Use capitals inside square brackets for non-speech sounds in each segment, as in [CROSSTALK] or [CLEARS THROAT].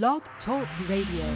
Blog Talk Radio.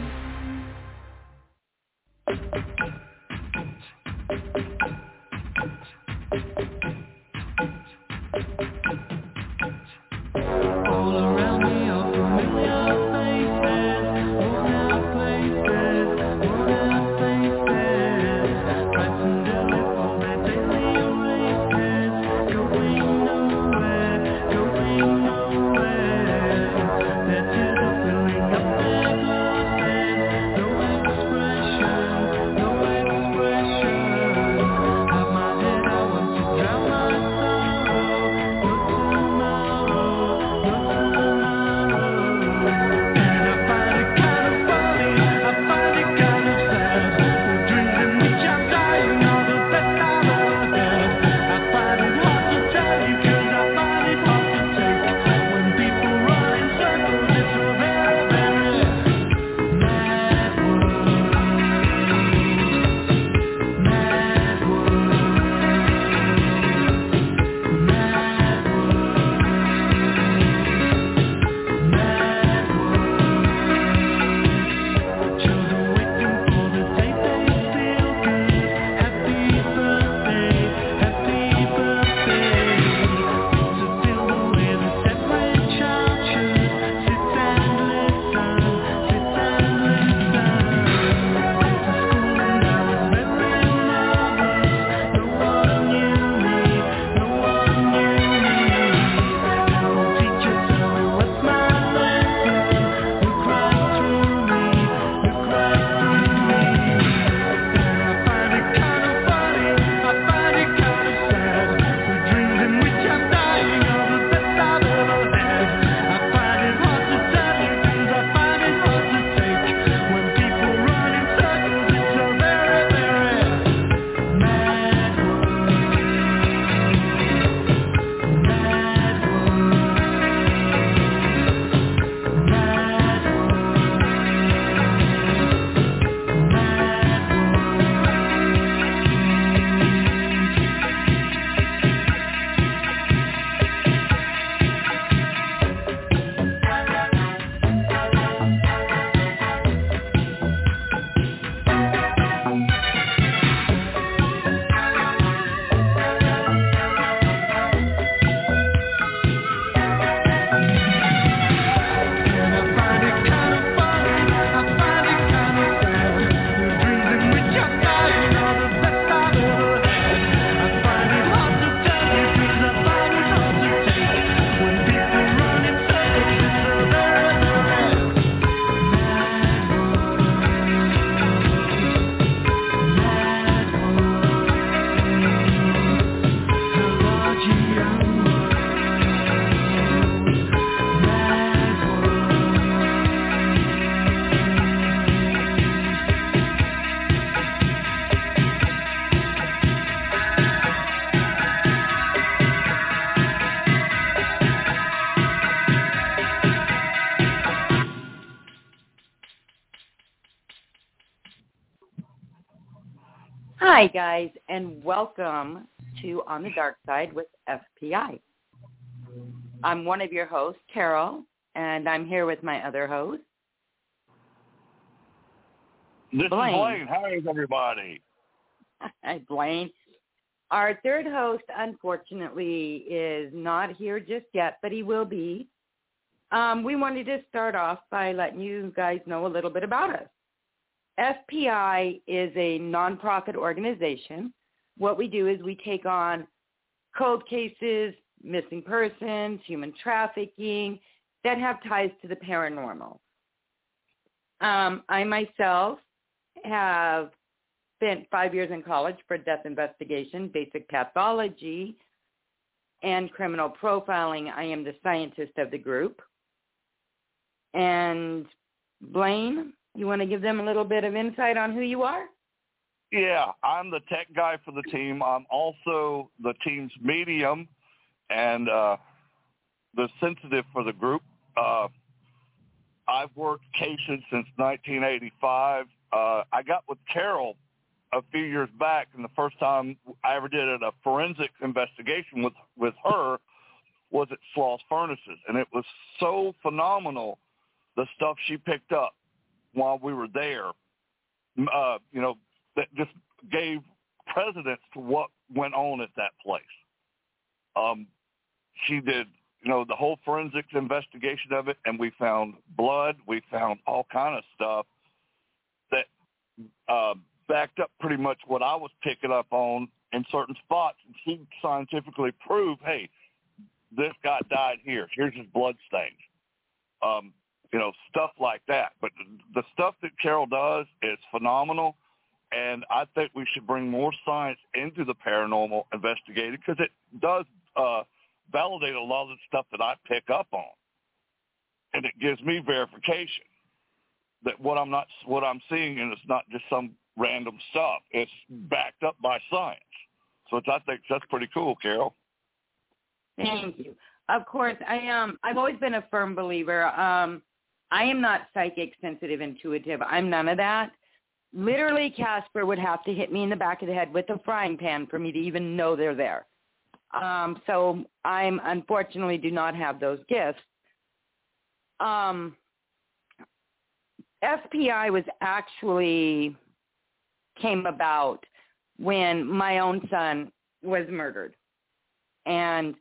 Hi, guys, and welcome to On the Dark Side with FPI. I'm one of your hosts, Carol, and I'm here with my other host. This Blaine. is Blaine. How is everybody? [LAUGHS] Hi, Blaine. Our third host, unfortunately, is not here just yet, but he will be. Um, we wanted to start off by letting you guys know a little bit about us. FPI is a nonprofit organization. What we do is we take on cold cases, missing persons, human trafficking that have ties to the paranormal. Um, I myself have spent five years in college for death investigation, basic pathology, and criminal profiling. I am the scientist of the group. And Blaine, you want to give them a little bit of insight on who you are? Yeah, I'm the tech guy for the team. I'm also the team's medium and uh, the sensitive for the group. Uh, I've worked cases since 1985. Uh, I got with Carol a few years back, and the first time I ever did a forensic investigation with with her was at Sloss Furnaces, and it was so phenomenal the stuff she picked up while we were there, uh, you know, that just gave precedence to what went on at that place. Um, she did, you know, the whole forensics investigation of it, and we found blood. We found all kind of stuff that uh, backed up pretty much what I was picking up on in certain spots. And she scientifically proved, hey, this guy died here. Here's his blood stains. Um, you know, stuff like that. But the stuff that Carol does is phenomenal. And I think we should bring more science into the paranormal investigating because it does uh, validate a lot of the stuff that I pick up on, and it gives me verification that what I'm not what I'm seeing and it's not just some random stuff. It's backed up by science. So I think that's pretty cool, Carol. Thank you. Of course, I am. Um, I've always been a firm believer. Um, I am not psychic, sensitive, intuitive. I'm none of that. Literally, Casper would have to hit me in the back of the head with a frying pan for me to even know they're there. Um, so I'm unfortunately do not have those gifts. Um, FPI was actually came about when my own son was murdered. And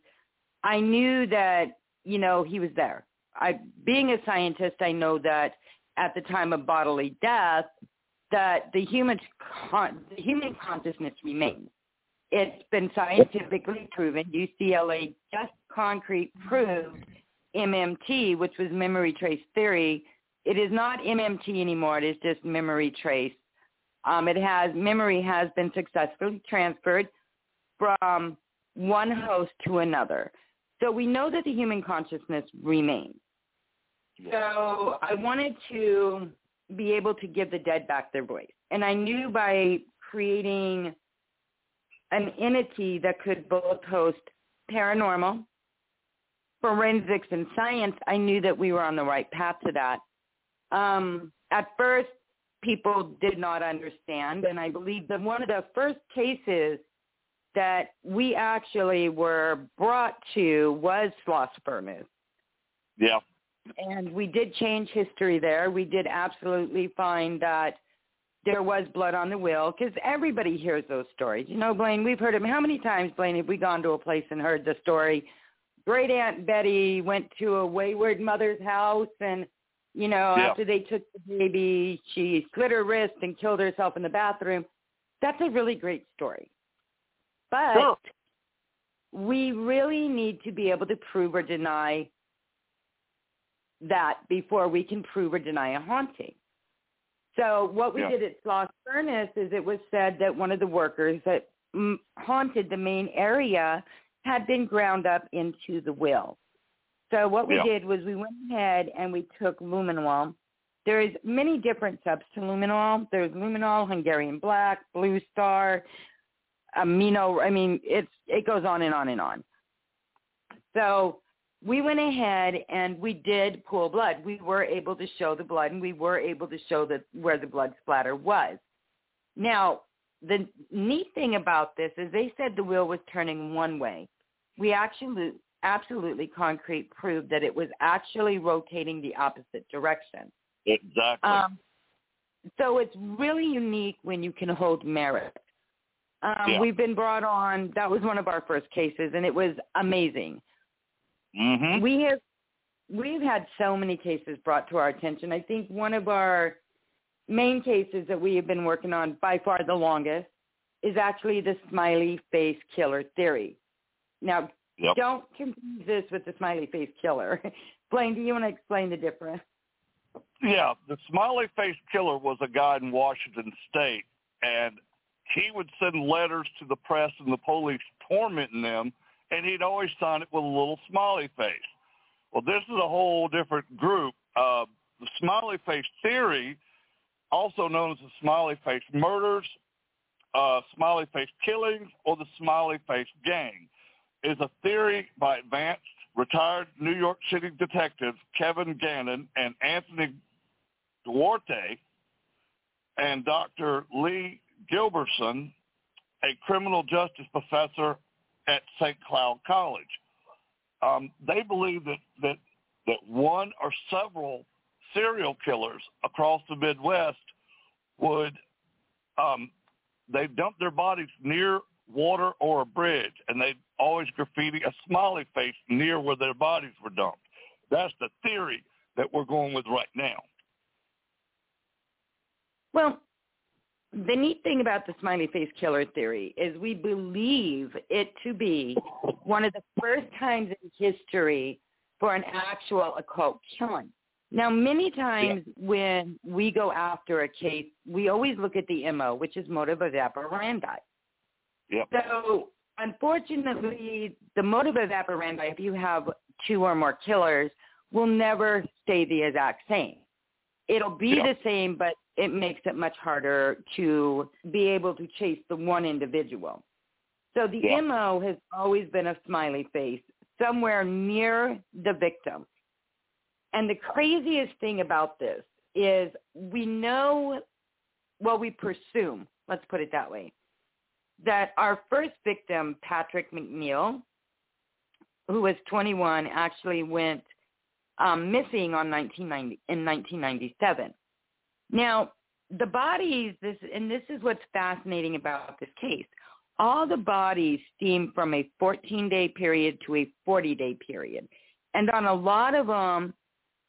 I knew that, you know, he was there. I being a scientist, I know that at the time of bodily death, that the human con- the human consciousness remains. It's been scientifically proven. UCLA just concrete proved MMT, which was memory trace theory. It is not MMT anymore. It is just memory trace. Um, it has memory has been successfully transferred from one host to another. So we know that the human consciousness remains. So I wanted to be able to give the dead back their voice. And I knew by creating an entity that could both host paranormal, forensics, and science, I knew that we were on the right path to that. Um, at first, people did not understand, and I believe that one of the first cases that we actually were brought to was Sloss Furnace. Yeah. And we did change history there. We did absolutely find that there was blood on the will because everybody hears those stories. You know, Blaine, we've heard them. How many times, Blaine, have we gone to a place and heard the story? Great Aunt Betty went to a wayward mother's house and, you know, Yeah. after they took the baby, she slit her wrist and killed herself in the bathroom. That's a really great story. But Sure. we really need to be able to prove or deny that before we can prove or deny a haunting. So what we Yeah. did at Sloss Furnace is it was said that one of the workers that haunted the main area had been ground up into the will. So what we Yeah. did was we went ahead and we took luminol. There's many different subs to luminol. There's luminol, Hungarian black, blue star, amino. I mean, it's it goes on and on and on. So we went ahead and we did pull blood. We were able to show the blood and we were able to show that where the blood splatter was. Now, the neat thing about this is they said the wheel was turning one way. We actually absolutely concrete proved that it was actually rotating the opposite direction. Exactly. Um, so it's really unique when you can hold merit. Um, Yeah. We've been brought on. That was one of our first cases, and it was amazing. Mm-hmm. We have we've had so many cases brought to our attention. I think one of our main cases that we have been working on by far the longest is actually the smiley face killer theory. Now, Yep. don't confuse this with the smiley face killer. [LAUGHS] Blaine, do you want to explain the difference? Yeah, the smiley face killer was a guy in Washington State, and he would send letters to the press and the police tormenting them, and he'd always sign it with a little smiley face. Well, this is a whole different group. Uh, the smiley face theory, also known as the smiley face murders, uh, smiley face killings, or the smiley face gang, is a theory by advanced retired New York City detectives Kevin Gannon and Anthony Duarte and Dr. Lee Gilbertson, a criminal justice professor at St. Cloud College. Um, they believe that, that, that one or several serial killers across the Midwest would um, they dump their bodies near water or a bridge, and they'd always graffiti a smiley face near where their bodies were dumped. That's the theory that we're going with right now. Well, the neat thing about the smiley face killer theory is we believe it to be [LAUGHS] one of the first times in history for an actual occult killing. Now, many times yeah. when we go after a case, we always look at the MO, which is motive of operandi. Yep. So, unfortunately, the modus operandi, if you have two or more killers, will never stay the exact same. It'll be the same, but it makes it much harder to be able to chase the one individual. So the yeah. MO has always been a smiley face somewhere near the victim. And the craziest thing about this is we know, well, we presume, let's put it that way, that our first victim, Patrick McNeill, who was 21, actually went um, missing on 1990, in 1997. Now, the bodies, this, and this is what's fascinating about this case, all the bodies stem from a 14-day period to a 40-day period. And on a lot of them,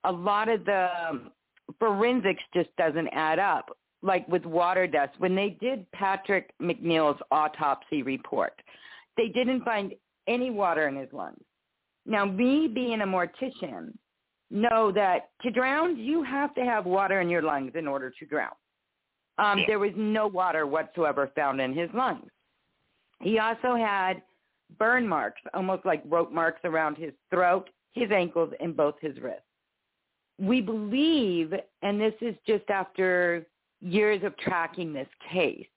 a lot of the um, forensics just doesn't add up. Like with water dust, when they did Patrick McNeill's autopsy report, they didn't find any water in his lungs. Now, me being a mortician, know that to drown, you have to have water in your lungs in order to drown. Um, yeah. There was no water whatsoever found in his lungs. He also had burn marks, almost like rope marks around his throat, his ankles, and both his wrists. We believe, and this is just after years of tracking this case,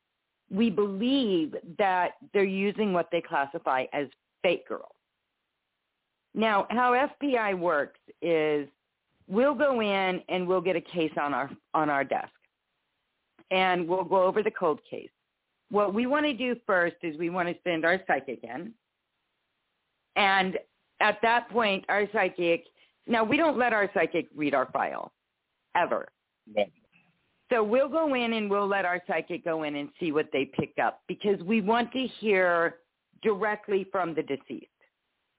we believe that they're using what they classify as fake girls. Now, how FPI works is we'll go in and we'll get a case on our on our desk, and we'll go over the cold case. What we want to do first is we want to send our psychic in, and at that point, our psychic. Now, we don't let our psychic read our file, ever. Yeah. So we'll go in and we'll let our psychic go in and see what they pick up because we want to hear directly from the deceased.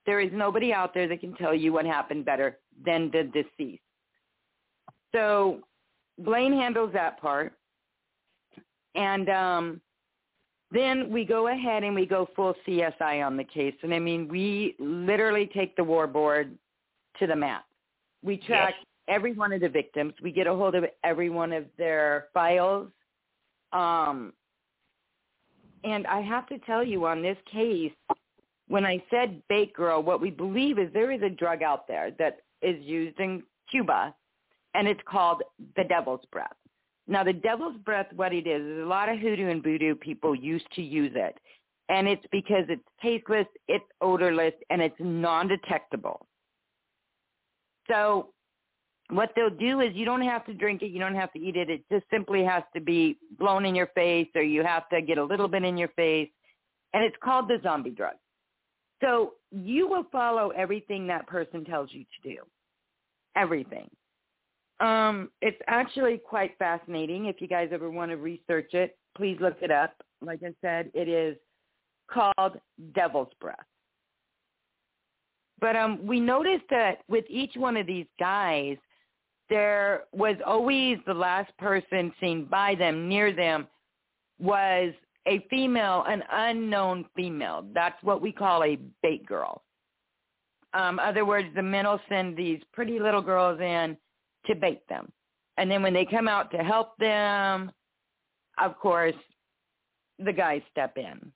There is nobody out there that can tell you what happened better than the deceased. So Blaine handles that part. And um, then we go ahead and we go full CSI on the case. And I mean, we literally take the war board to the map. We track yes. every one of the victims. We get a hold of every one of their files. Um, and I have to tell you on this case, when I said bait girl, what we believe is there is a drug out there that is used in Cuba, and it's called the devil's breath. Now, the devil's breath, what it is, is a lot of hoodoo and voodoo people used to use it. And it's because it's tasteless, it's odorless, and it's non-detectable. So what they'll do is you don't have to drink it, you don't have to eat it. It just simply has to be blown in your face or you have to get a little bit in your face. And it's called the zombie drug. So you will follow everything that person tells you to do. Everything. Um, it's actually quite fascinating. If you guys ever want to research it, please look it up. Like I said, it is called Devil's Breath. But um, we noticed that with each one of these guys, there was always the last person seen by them, near them, was a female, an unknown female. That's what we call a bait girl. Um, other words, the men will send these pretty little girls in to bait them. And then when they come out to help them, of course, the guys step in.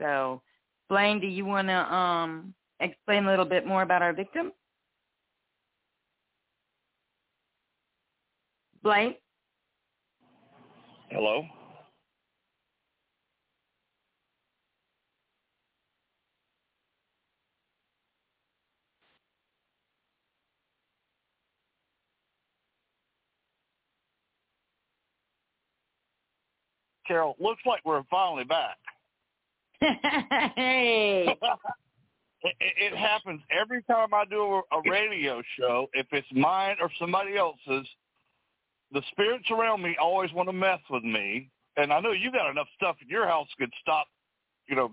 So, Blaine, do you want to um, explain a little bit more about our victim? Blaine? Hello? Carol, looks like we're finally back. hey. [LAUGHS] it, it happens every time I do a, a [LAUGHS] radio show. If it's mine or somebody else's, the spirits around me always want to mess with me. And I know you got enough stuff in your house could stop, you know,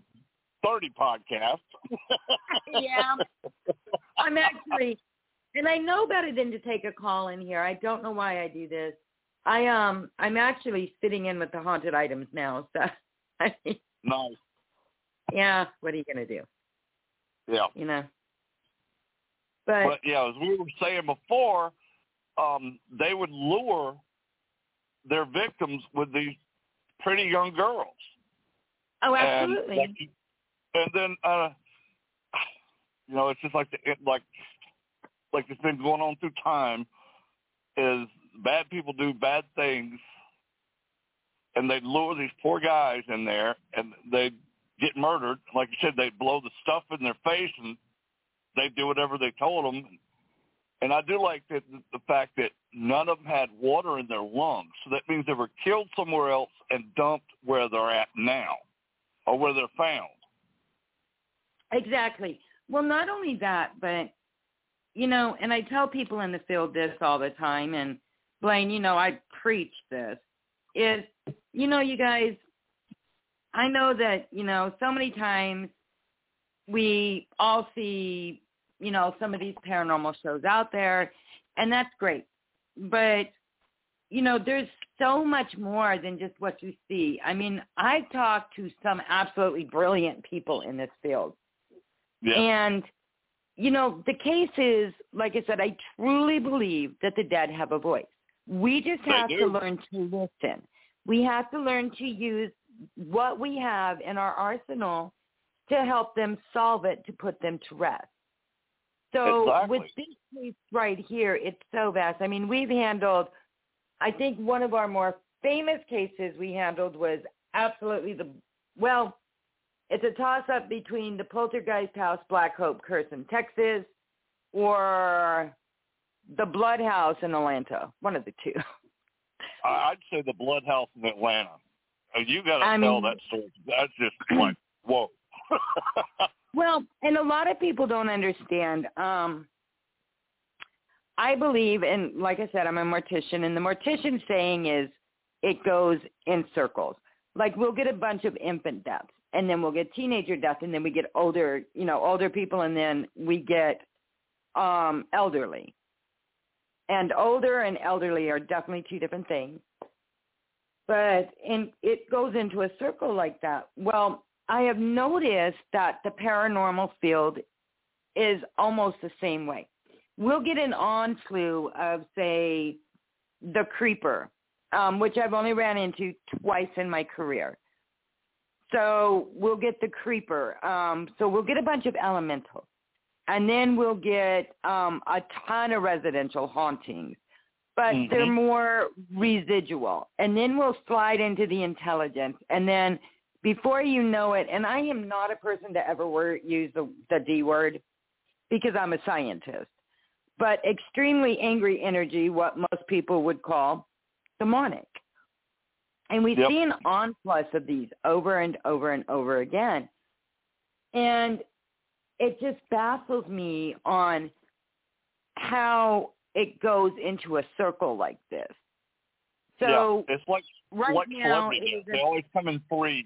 thirty podcasts. [LAUGHS] yeah. I'm actually, and I know better than to take a call in here. I don't know why I do this. I um, I'm actually sitting in with the haunted items now. So, [LAUGHS] I mean, nice. yeah. What are you gonna do? Yeah. You know. But, But yeah, as we were saying before, um, they would lure their victims with these pretty young girls. oh, And, absolutely. like, and then, uh, [SIGHS] you know, it's just like the it, like like it's been going on through time. Is bad people do bad things, and they lure these poor guys in there, and they get murdered. Like you said, they blow the stuff in their face, and they do whatever they told them. And I do like that the fact that none of them had water in their lungs, so that means they were killed somewhere else and dumped where they're at now, or where they're found. Exactly. Well, not only that, but you know, and I tell people in the field this all the time, and Blaine, you know, I preach this. Is you know, you guys, I know that you know so many times we all see, you know, some of these paranormal shows out there, and that's great, but you know, there's so much more than just what you see. I mean, I've talked to some absolutely brilliant people in this field. Yeah. And, you know, the case is, like I said, I truly believe that the dead have a voice. We just have to learn to listen. We have to learn to use what we have in our arsenal to help them solve it, to put them to rest. So Exactly. with this case right here, it's so vast. I mean, we've handled, I think one of our more famous cases we handled was absolutely the, well, it's a toss-up between the Poltergeist House Black Hope Curse in Texas or the Blood House in Atlanta. One of the two. [LAUGHS] I'd say the Blood House in Atlanta. You got to tell mean- that story. That's just like [CLEARS THROAT] whoa. [LAUGHS] Well, and a lot of people don't understand. Um, I believe, and like I said, I'm a mortician, and the mortician saying is it goes in circles. Like we'll get a bunch of infant deaths, and then we'll get teenager deaths, and then we get older, you know, older people, and then we get um, elderly. And older and elderly are definitely two different things. But and it goes into a circle like that. Well, I have noticed that the paranormal field is almost the same way. We'll get an onslaught of, say, the creeper, um, which I've only ran into twice in my career. So we'll get the creeper. Um, so we'll get a bunch of elementals. And then we'll get um, a ton of residential hauntings. But Mhm. they're more residual. And then we'll slide into the intelligence. And then before you know it, and I am not a person to ever word, use the, the D word because I'm a scientist, but extremely angry energy, what most people would call demonic. And we Yep. see an onslaught of these over and over and over again. And it just baffles me on how it goes into a circle like this. So yeah, it's like right like now, celebrity it a- They always come in threes.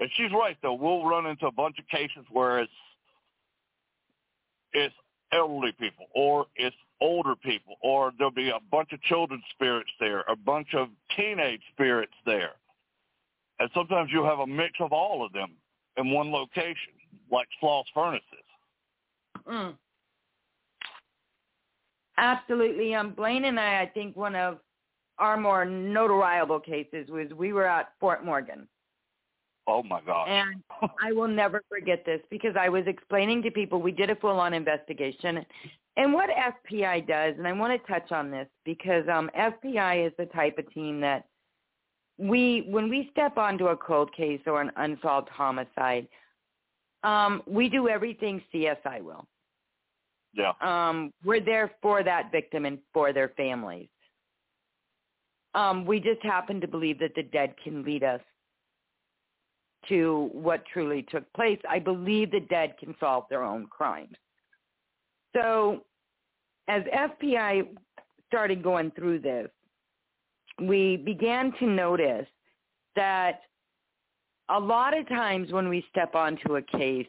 And she's right though. We'll run into a bunch of cases where it's it's elderly people or it's older people or there'll be a bunch of children's spirits there, a bunch of teenage spirits there. And sometimes you'll have a mix of all of them in one location, like Sloss Furnaces. Mm. Absolutely. Um, Blaine and I, I think one of our more notoriable cases was we were at Fort Morgan. Oh my God. And I will never forget this because I was explaining to people, we did a full-on investigation. And what FPI does, and I want to touch on this because um, FPI is the type of team that we, when we step onto a cold case or an unsolved homicide, um, we do everything CSI will. yeah. Um, we're there for that victim and for their families. Um, we just happen to believe that the dead can lead us to what truly took place. I believe the dead can solve their own crimes. So as FPI started going through this, we began to notice that a lot of times when we step onto a case,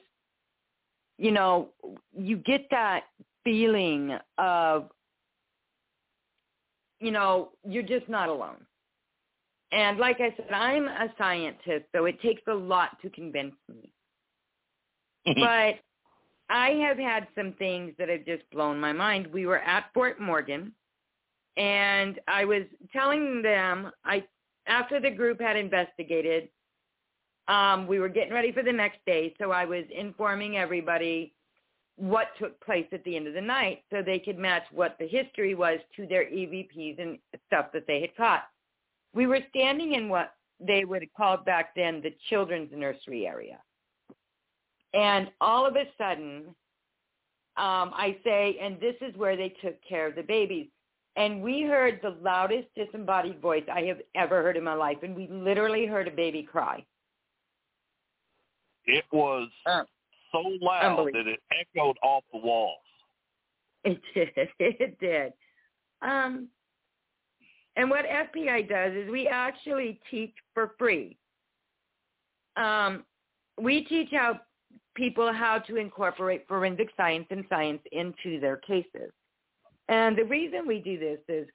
you know, you get that feeling of, you know, you're just not alone. And like I said, I'm a scientist, so it takes a lot to convince me. but I have had some things that have just blown my mind. We were at Fort Morgan, and I was telling them I after the group had investigated, um, we were getting ready for the next day, so I was informing everybody what took place at the end of the night so they could match what the history was to their EVPs and stuff that they had caught. We were standing in what they would have called back then the children's nursery area. And all of a sudden, um, I say, and this is where they took care of the babies. And we heard the loudest disembodied voice I have ever heard in my life. And we literally heard a baby cry. It was Uh, so loud that it echoed off the walls. It did. [LAUGHS] It did. Um, and what FPI does is we actually teach for free. Um, we teach how people how to incorporate forensic science and science into their cases. And the reason we do this is,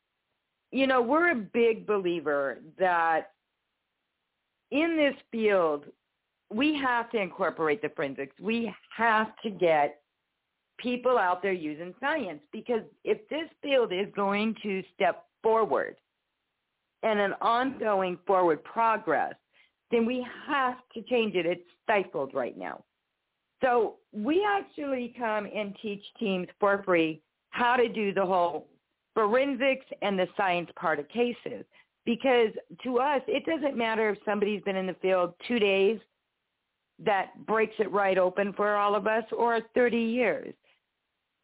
you know, we're a big believer that in this field, we have to incorporate the forensics. We have to get people out there using science because if this field is going to step forward and an ongoing forward progress, then we have to change it. It's stifled right now. So we actually come and teach teams for free how to do the whole forensics and the science part of cases. Because to us, it doesn't matter if somebody's been in the field two days that breaks it right open for all of us or 30 years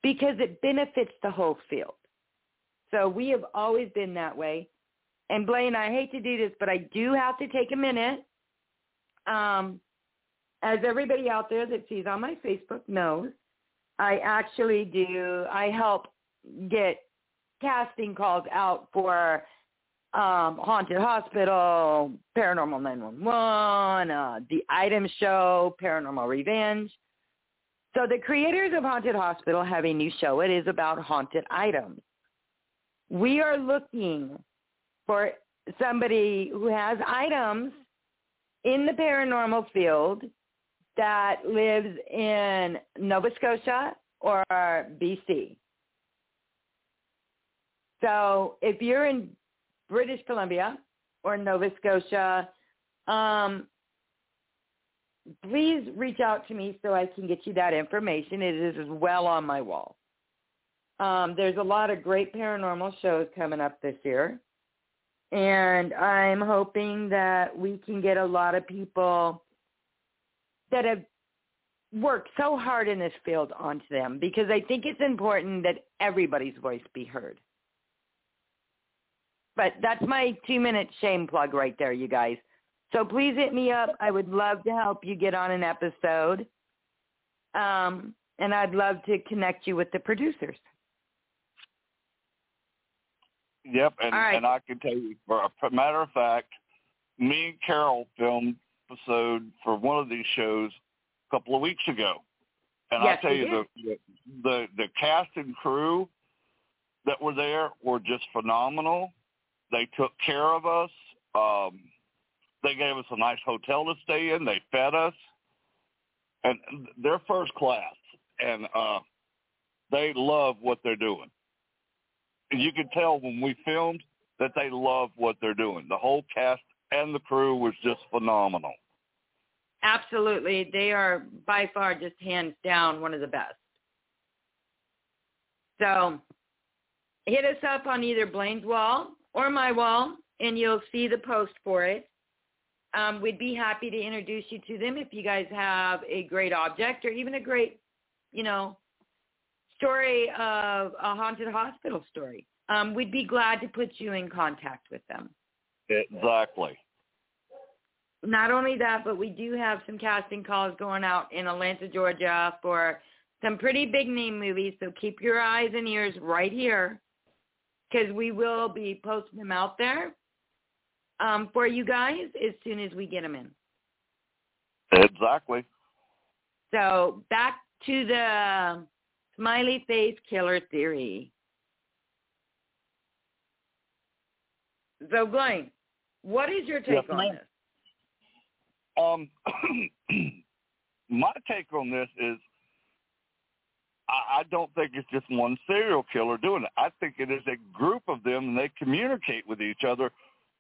because it benefits the whole field. So we have always been that way. And Blaine, I hate to do this, but I do have to take a minute. Um, as everybody out there that sees on my Facebook knows, I actually do, I help get casting calls out for um, Haunted Hospital, Paranormal 911, uh, The Item Show, Paranormal Revenge. So the creators of Haunted Hospital have a new show. It is about haunted items. We are looking for somebody who has items in the paranormal field that lives in Nova Scotia or BC. So if you're in British Columbia or Nova Scotia, um, please reach out to me so I can get you that information. It is as well on my wall. Um, there's a lot of great paranormal shows coming up this year. And I'm hoping that we can get a lot of people that have worked so hard in this field onto them because I think it's important that everybody's voice be heard. But that's my two minute shame plug right there, you guys. So please hit me up. I would love to help you get on an episode. Um, and I'd love to connect you with the producers. Yep, and, right. and I can tell you, for a matter of fact, me and Carol filmed episode for one of these shows a couple of weeks ago, and Yes, I tell you the, the the the cast and crew that were there were just phenomenal. They took care of us. Um, they gave us a nice hotel to stay in. They fed us, and they're first class. And uh, they love what they're doing. You could tell when we filmed that they love what they're doing. The whole cast and the crew was just phenomenal. Absolutely. They are by far just hands down one of the best. So hit us up on either Blaine's wall or my wall, and you'll see the post for it. Um, we'd be happy to introduce you to them if you guys have a great object or even a great, you know, story of a haunted hospital story. Um, we'd be glad to put you in contact with them. Exactly. not only that, but we do have some casting calls going out in Atlanta, Georgia for some pretty big name movies. So keep your eyes and ears right here because we will be posting them out there um, for you guys as soon as we get them in. Exactly. So back to the smiley face killer theory. So Blaine, what is your take Yes, on ma'am. this? Um, [CLEARS THROAT] my take on this is, I, I don't think it's just one serial killer doing it. I think it is a group of them, and they communicate with each other,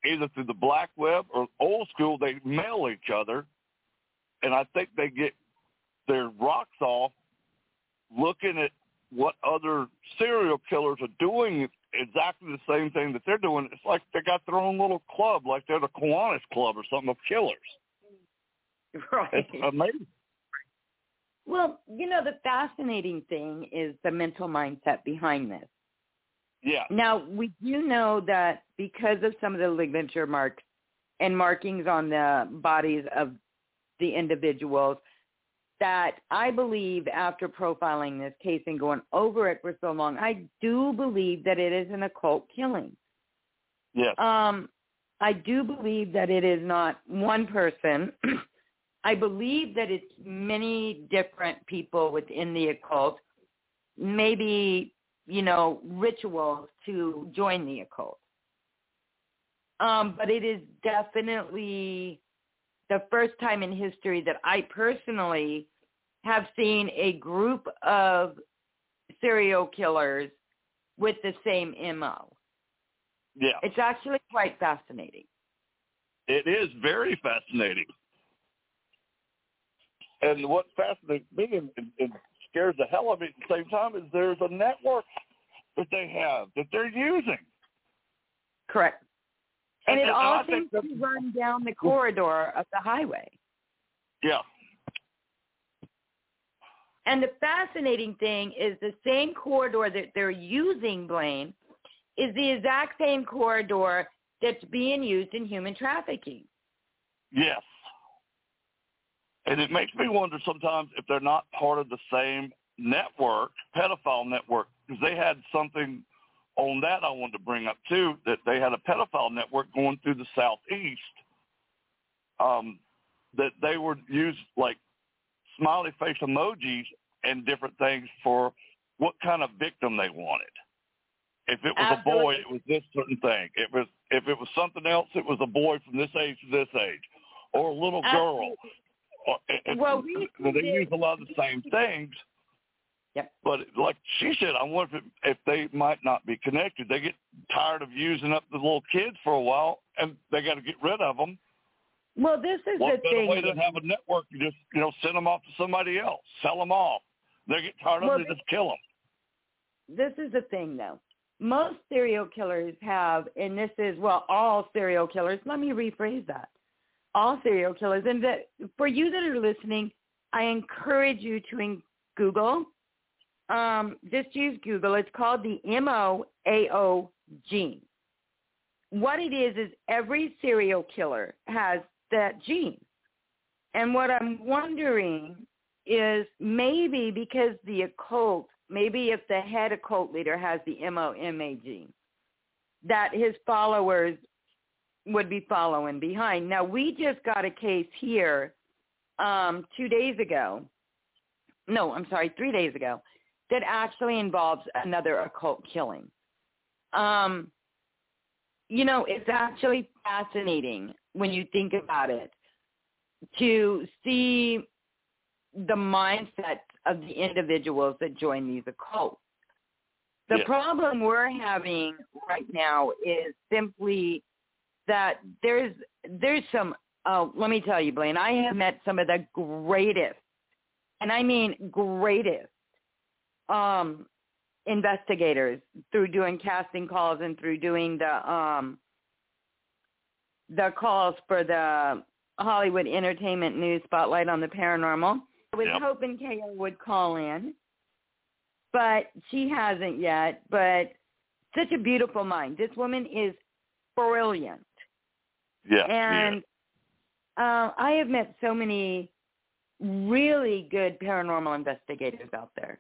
either through the black web or old school. They mail each other, and I think they get their rocks off looking at what other serial killers are doing exactly the same thing that they're doing. It's like they got their own little club, like they're the Kiwanis Club or something of killers. [LAUGHS] Right. It's amazing. Well, you know, the fascinating thing is the mental mindset behind this. Yeah. Now, we do know that because of some of the ligature marks and markings on the bodies of the individuals, that I believe after profiling this case and going over it for so long, I do believe that it is an occult killing. Yes. Um, I do believe that it is not one person. [CLEARS THROAT] I believe that it's many different people within the occult, maybe, you know, rituals to join the occult. Um, but it is definitely the first time in history that I personally have seen a group of serial killers with the same MO. yeah. It's actually quite fascinating. It is very fascinating. And what fascinates me and, and, scares the hell out of me at the same time is there's a network that they have that they're using. Correct. And it and all seems to run down the corridor of the highway. Yeah. And the fascinating thing is the same corridor that they're using, Blaine, is the exact same corridor that's being used in human trafficking. Yes. And it makes me wonder sometimes if they're not part of the same network, pedophile network, because they had something on that I wanted to bring up too, that they had a pedophile network going through the southeast. Um, that they would use like smiley face emojis and different things for what kind of victim they wanted. If it was a boy, it was this certain thing. If it was if it was something else, it was a boy from this age to this age, or a little girl. Or, Well, we they use a lot of the same things. Yep. But like she said, I wonder if, if they might not be connected. They get tired of using up the little kids for a while, and they got to get rid of them. Well, this is What the better thing. way than have a network? You just you know send them off to somebody else, sell them off. They get tired Well, of it, they just kill them. this is the thing though. Most serial killers have, and this is, well, all serial killers, let me rephrase that. All serial killers. And that for you that are listening, I encourage you to in- Google, um, just use Google. It's called the MAOA gene. What it is, is every serial killer has that gene. And what I'm wondering is maybe because the occult, maybe if the head occult leader has the MOMA gene, that his followers would be following behind. Now, we just got a case here um, two days ago. No, I'm sorry, three days ago, that actually involves another occult killing. Um, you know, it's actually fascinating when you think about it to see the mindset of the individuals that join these occults. The Yes. problem we're having right now is simply that there's there's some oh let me tell you Blaine I have met some of the greatest and I mean greatest um investigators through doing casting calls and through doing the um the calls for the Hollywood Entertainment News Spotlight on the Paranormal. I was Yep. hoping Kayla would call in, but she hasn't yet. But such a beautiful mind. This woman is brilliant. Yeah. And uh, I have met so many really good paranormal investigators out there.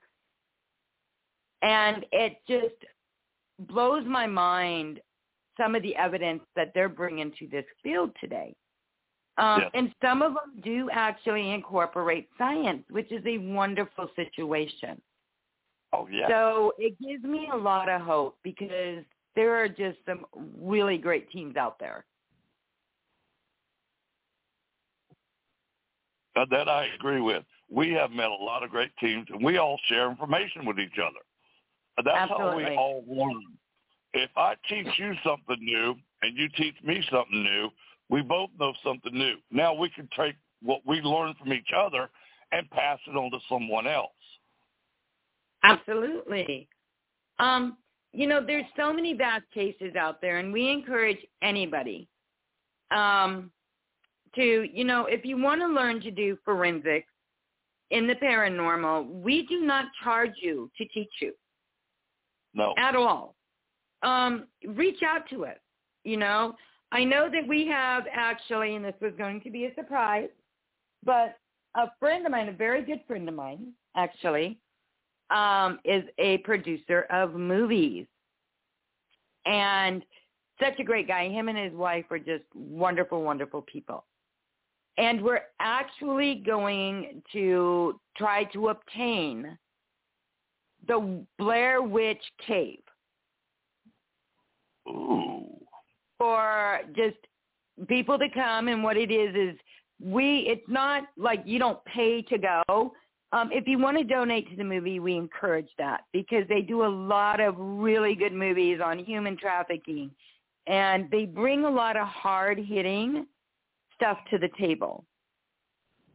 And it just blows my mind some of the evidence that they're bringing to this field today. Um. And some of them do actually incorporate science, which is a wonderful situation. Oh yeah. So it gives me a lot of hope because there are just some really great teams out there. Uh, that I agree with. We have met a lot of great teams, and we all share information with each other. That's how we all learn. If I teach you something new and you teach me something new, we both know something new. Now we can take what we learn from each other and pass it on to someone else. Absolutely. Um, you know, there's so many bad cases out there, and we encourage anybody um, to, you know, if you want to learn to do forensics in the paranormal, we do not charge you to teach you No. at all. Um, reach out to us. You know, I know that we have actually, and this was going to be a surprise, but a friend of mine, a very good friend of mine, actually, um, is a producer of movies. And such a great guy. Him and his wife are just wonderful, wonderful people. And we're actually going to try to obtain the Blair Witch Cave. Ooh. for just people to come and what it is is we it's not like you don't pay to go. Um if you want to donate to the movie we encourage that because they do a lot of really good movies on human trafficking and they bring a lot of hard hitting stuff to the table.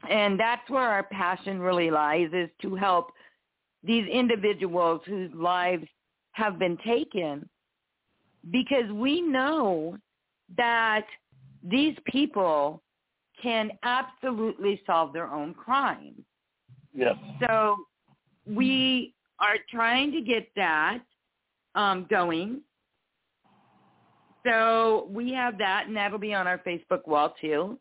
And that's where our passion really lies is to help these individuals whose lives have been taken because we know that these people can absolutely solve their own crime. Yes. So we are trying to get that um, going. So we have that, and that'll be on our Facebook wall too.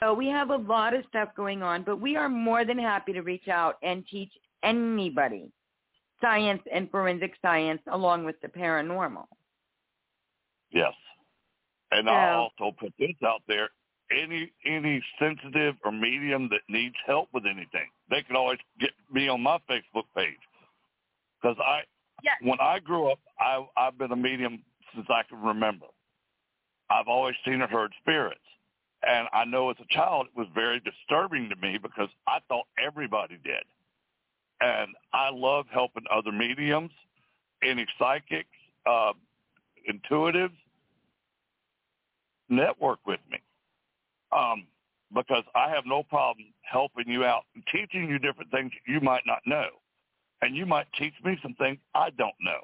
So we have a lot of stuff going on, but we are more than happy to reach out and teach anybody science and forensic science along with the paranormal. Yes. And I'll also put this out there. Any any sensitive or medium that needs help with anything, they can always get me on my Facebook page. Because I, Yes. when I grew up, I I've been a medium since I can remember. I've always seen or heard spirits, and I know as a child it was very disturbing to me because I thought everybody did. And I love helping other mediums, any psychics, uh, intuitives, network with me um, because I have no problem helping you out and teaching you different things you might not know. And you might teach me some things I don't know.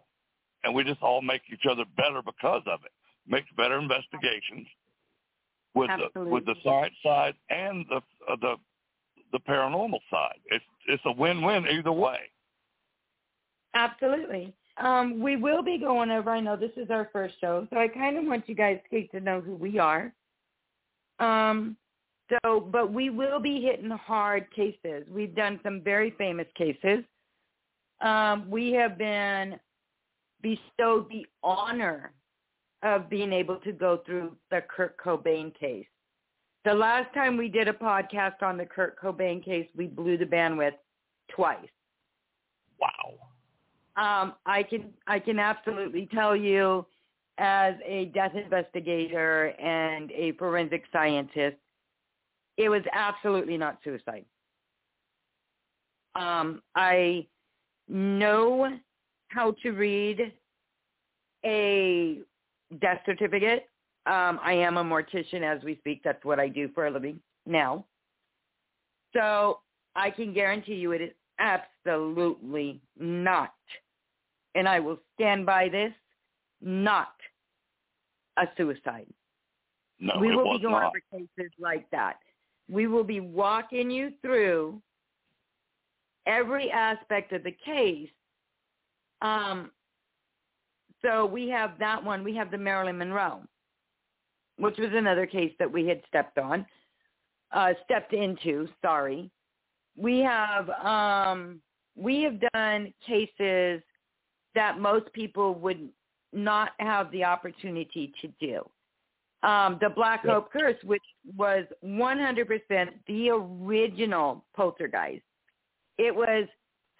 And we just all make each other better because of it. Makes better investigations with the with the Absolutely. science side and the uh, the the paranormal side. It's it's a win-win either way. Absolutely. Um, we will be going over. I know this is our first show, so I kind of want you guys to get to know who we are. Um, so, but we will be hitting hard cases. We've done some very famous cases. Um, we have been bestowed the honor of being able to go through the Kurt Cobain case. The last time we did a podcast on the Kurt Cobain case, we blew the bandwidth twice. Wow. Um, I can I can absolutely tell you, as a death investigator and a forensic scientist, it was absolutely not suicide. Um, I know how to read a death certificate. Um, I am a mortician as we speak. That's what I do for a living now. So I can guarantee you it is absolutely not, and I will stand by this, not a suicide. No, we will be going not. over cases like that. We will be walking you through every aspect of the case. Um, so we have that one. We have the Marilyn Monroe, which was another case that we had stepped on. uh, stepped into. Sorry, we have um, we have done cases that most people would not have the opportunity to do. Um, the Black Yep. Hope Curse, which was 100% the original poltergeist. It was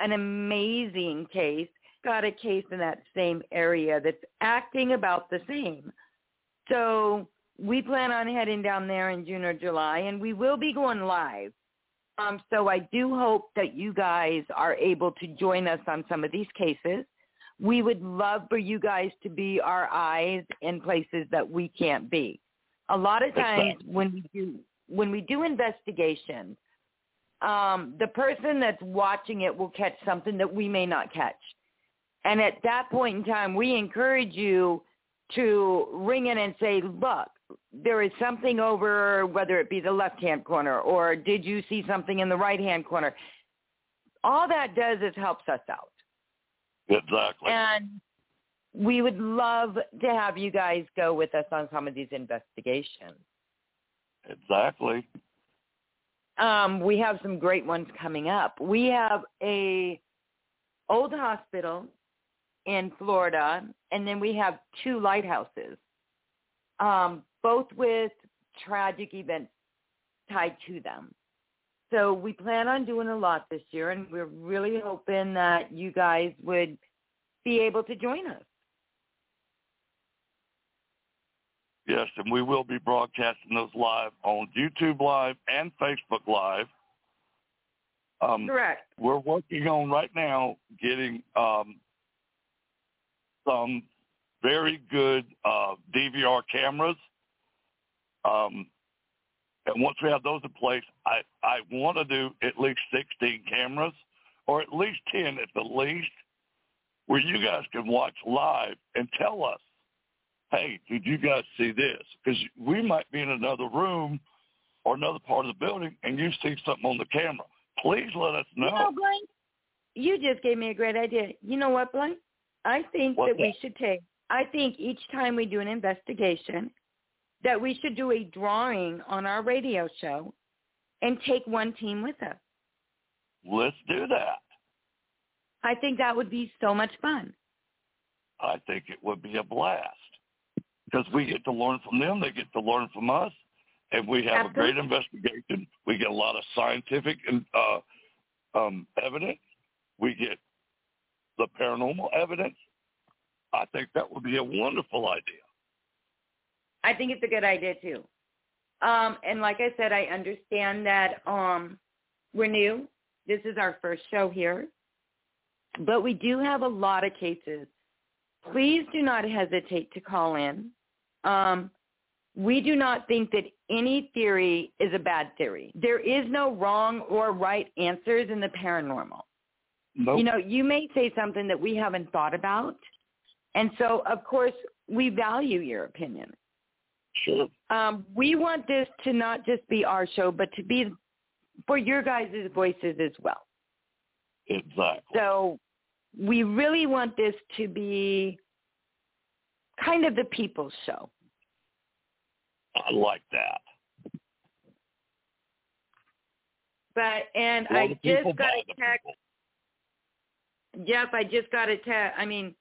an amazing case. Got a case in that same area that's acting about the same. So we plan on heading down there in June or July, and we will be going live. Um, so I do hope that you guys are able to join us on some of these cases. We would love for you guys to be our eyes in places that we can't be. A lot of times when we do when we do investigations, um, the person that's watching it will catch something that we may not catch. And at that point in time, we encourage you to ring in and say, look, there is something over, whether it be the left-hand corner or did you see something in the right-hand corner? All that does is helps us out. Exactly. And we would love to have you guys go with us on some of these investigations. exactly. Um, we have some great ones coming up. We have a old hospital in Florida, and then we have two lighthouses, um, both with tragic events tied to them. So we plan on doing a lot this year, and we're really hoping that you guys would be able to join us. Yes, and we will be broadcasting those live on YouTube Live and Facebook Live. Um, Correct. we're working on right now getting um, some very good uh, DVR cameras. Um, and once we have those in place, I, I want to do at least 16 cameras or at least 10 at the least where you guys can watch live and tell us, hey, did you guys see this? Because we might be in another room or another part of the building and you see something on the camera. Please let us know. You know, Blaine, you just gave me a great idea. You know what, Blaine? I think What's that we should take, I think each time we do an investigation, that we should do a drawing on our radio show and take one team with us. Let's do that. I think that would be so much fun. I think it would be a blast because we get to learn from them. They get to learn from us. And we have a great investigation. We get a lot of scientific and uh, um, evidence. We get the paranormal evidence. I think that would be a wonderful idea. I think it's a good idea too. Um, and like I said, I understand that um, we're new. This is our first show here. But we do have a lot of cases. Please do not hesitate to call in. Um, we do not think that any theory is a bad theory. There is no wrong or right answers in the paranormal. Nope. You know, you may say something that we haven't thought about. And so, of course, we value your opinion. Sure. Um, we want this to not just be our show, but to be for your guys' voices as well. Exactly. So we really want this to be kind of the people's show. I like that. But and For I just got a text. Jeff. I just got a text. I mean,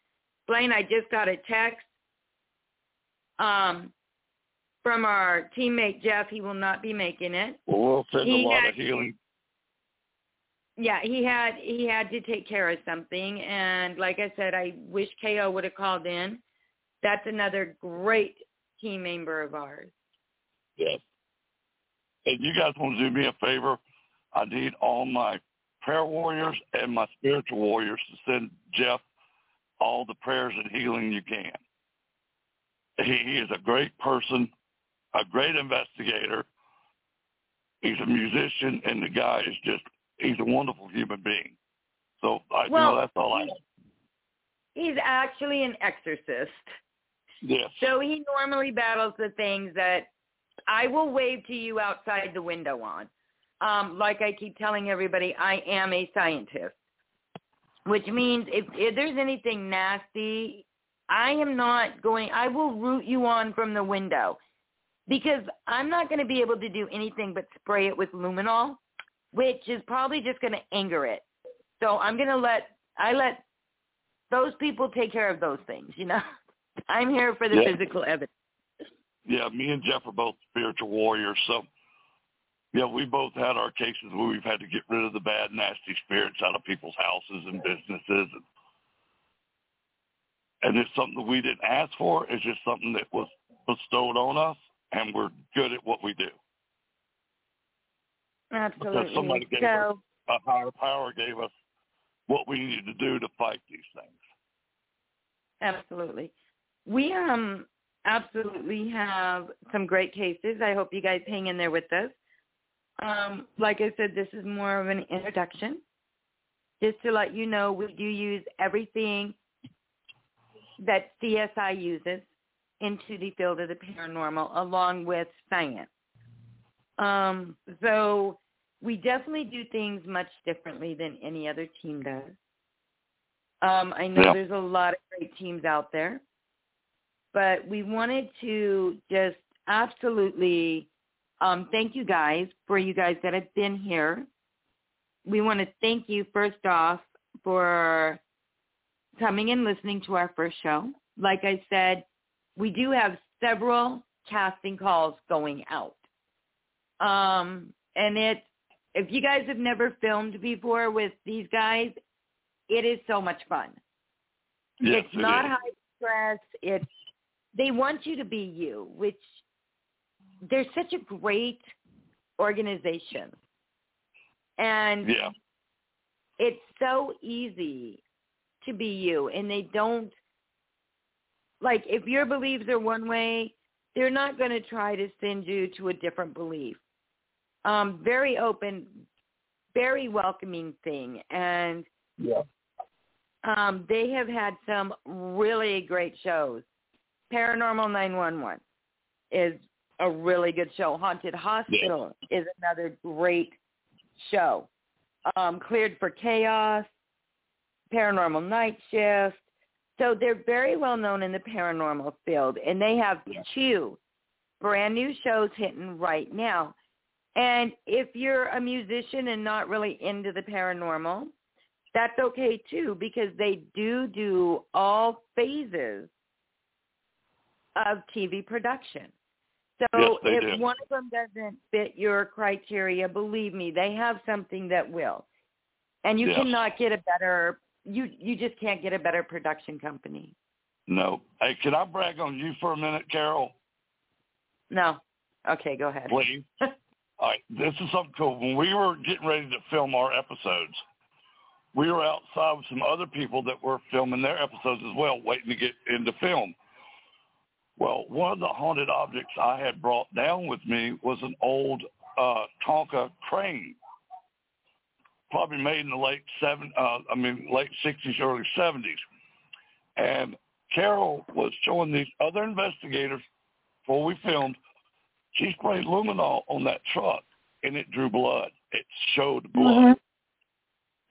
Blaine. I just got a text um, from our teammate Jeff. He will not be making it. Well, we'll send He a lot had- of healing. Yeah, he had he had to take care of something, and like I said, I wish KO would have called in. That's another great team member of ours. Yes. If you guys want to do me a favor, I need all my prayer warriors and my spiritual warriors to send Jeff all the prayers and healing you can. He, he is a great person, a great investigator. He's a musician, and the guy is just, he's a wonderful human being. So I Well, know that's all I He's actually an exorcist. Yes. So he normally battles the things that I will wave to you outside the window on. Um, like I keep telling everybody, I am a scientist, which means if, if there's anything nasty, I am not going, I will root you on from the window. Because I'm not going to be able to do anything but spray it with luminol, which is probably just going to anger it. So I'm going to let I let those people take care of those things. You know, [LAUGHS] I'm here for the Yeah. physical evidence. Yeah, me and Jeff are both spiritual warriors, so yeah, we both had our cases where we've had to get rid of the bad, nasty spirits out of people's houses and businesses, and, and it's something that we didn't ask for. It's just something that was bestowed on us, and we're good at what we do. Absolutely. somebody gave so A higher power gave us what we needed to do to fight these things. absolutely, we um absolutely have some great cases. I hope you guys hang in there with us. Um, like I said, this is more of an introduction. Just to let you know, we do use everything that CSI uses into the field of the paranormal along with science. Um, so we definitely do things much differently than any other team does. Um, I know Yeah. there's a lot of great teams out there, but we wanted to just absolutely um, thank you guys for you guys that have been here. We want to thank you first off for coming and listening to our first show. Like I said, we do have several casting calls going out. Um, and it, if you guys have never filmed before with these guys, it is so much fun. Yes, it's it not is. high stress. It's they want you to be you, which they're such a great organization, and Yeah, it's so easy to be you. And they don't like if your beliefs are one way, they're not going to try to send you to a different belief. Um, very open, very welcoming thing, and yeah, um, they have had some really great shows. Paranormal 911 is a really good show. Haunted Hospital is another great show. Um, Cleared for Chaos, Paranormal Night Shift. So they're very well known in the paranormal field, and they have two brand new shows hitting right now. And if you're a musician and not really into the paranormal, that's okay too because they do do all phases of TV production. So Yes, if do. one of them doesn't fit your criteria, believe me, they have something that will. And you Yes. cannot get a better you you just can't get a better production company. no. Hey, can I brag on you for a minute, Carol? No. Okay, go ahead. Please. [LAUGHS] All right, this is something cool. When we were getting ready to film our episodes, we were outside with some other people that were filming their episodes as well, waiting to get into film. Well, one of the haunted objects I had brought down with me was an old uh, Tonka crane, probably made in the late seven, uh, I mean late sixties, early seventies. And Carol was showing these other investigators before we filmed. She sprayed luminol on that truck, and it drew blood. It showed blood.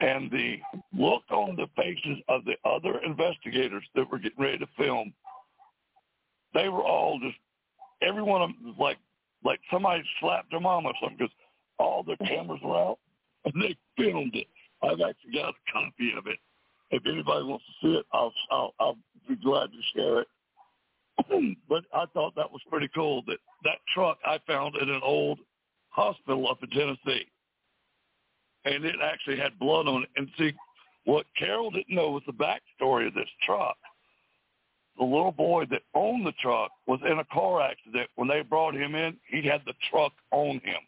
And the look on the faces of the other investigators that were getting ready to film, they were all just, every one of them was like, like somebody slapped their mom or something because all their cameras were out and they filmed it. I've actually got a copy of it. If anybody wants to see it, I'll I'll, I'll be glad to share it. [CLEARS THROAT] but I thought that was pretty cool. That that truck I found in an old hospital up in Tennessee, and it actually had blood on it. And see, what Carol didn't know was the backstory of this truck. The little boy that owned the truck was in a car accident. When they brought him in, he had the truck on him.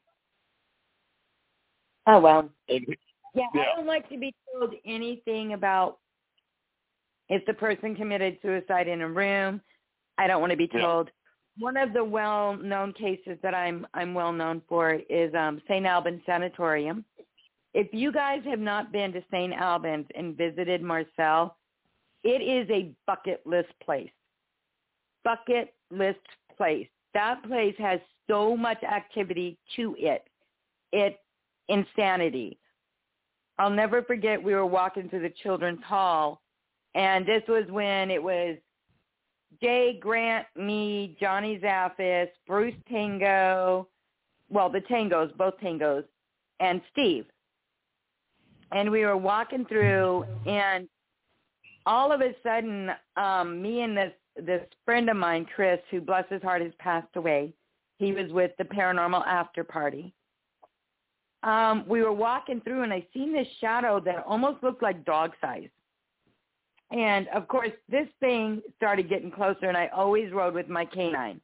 Oh well. Yeah, Yeah. I don't like to be told anything about if the person committed suicide in a room. I don't want to be Yeah. told. One of the well-known cases that I'm I'm well known for is um, St. Albans Sanatorium. If you guys have not been to St. Albans and visited Marcel, it is a bucket list place. Bucket list place. That place has so much activity to it. It's insanity. I'll never forget we were walking through the children's hall and this was when it was Jay Grant, me, Johnny Zaffis, Bruce Tango, well, the Tangos, both Tangos, and Steve. And we were walking through, and all of a sudden, um, me and this this friend of mine, Chris, who bless his heart has passed away. He was with the paranormal after party. Um, we were walking through, and I seen this shadow that almost looked like dog size. And of course, this thing started getting closer, and I always rode with my canine.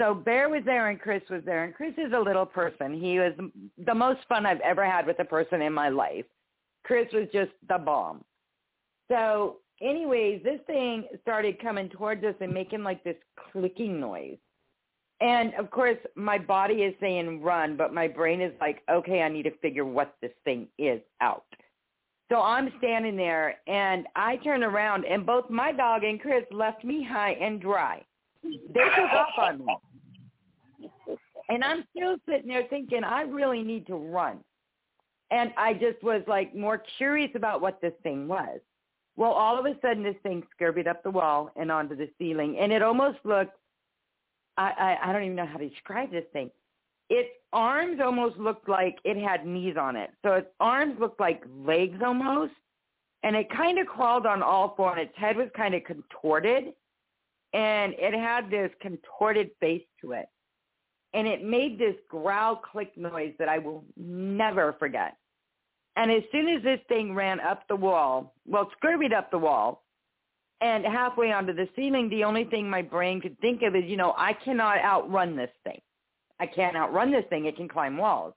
So Bear was there and Chris was there, and Chris is a little person. He was the most fun I've ever had with a person in my life. Chris was just the bomb. So anyways, this thing started coming towards us and making like this clicking noise. And of course, my body is saying run, but my brain is like, okay, I need to figure what this thing is out. So I'm standing there and I turn around and both my dog and Chris left me high and dry. They took off on me. And I'm still sitting there thinking, I really need to run. And I just was like more curious about what this thing was. Well, all of a sudden, this thing scurried up the wall and onto the ceiling, and it almost looked. I, I I don't even know how to describe this thing. Its arms almost looked like it had knees on it, so its arms looked like legs almost, and it kind of crawled on all four, and its head was kind of contorted, and it had this contorted face to it, and it made this growl click noise that I will never forget. And as soon as this thing ran up the wall, well, scurried up the wall, and halfway onto the ceiling, the only thing my brain could think of is, you know, I cannot outrun this thing. I can't outrun this thing. It can climb walls.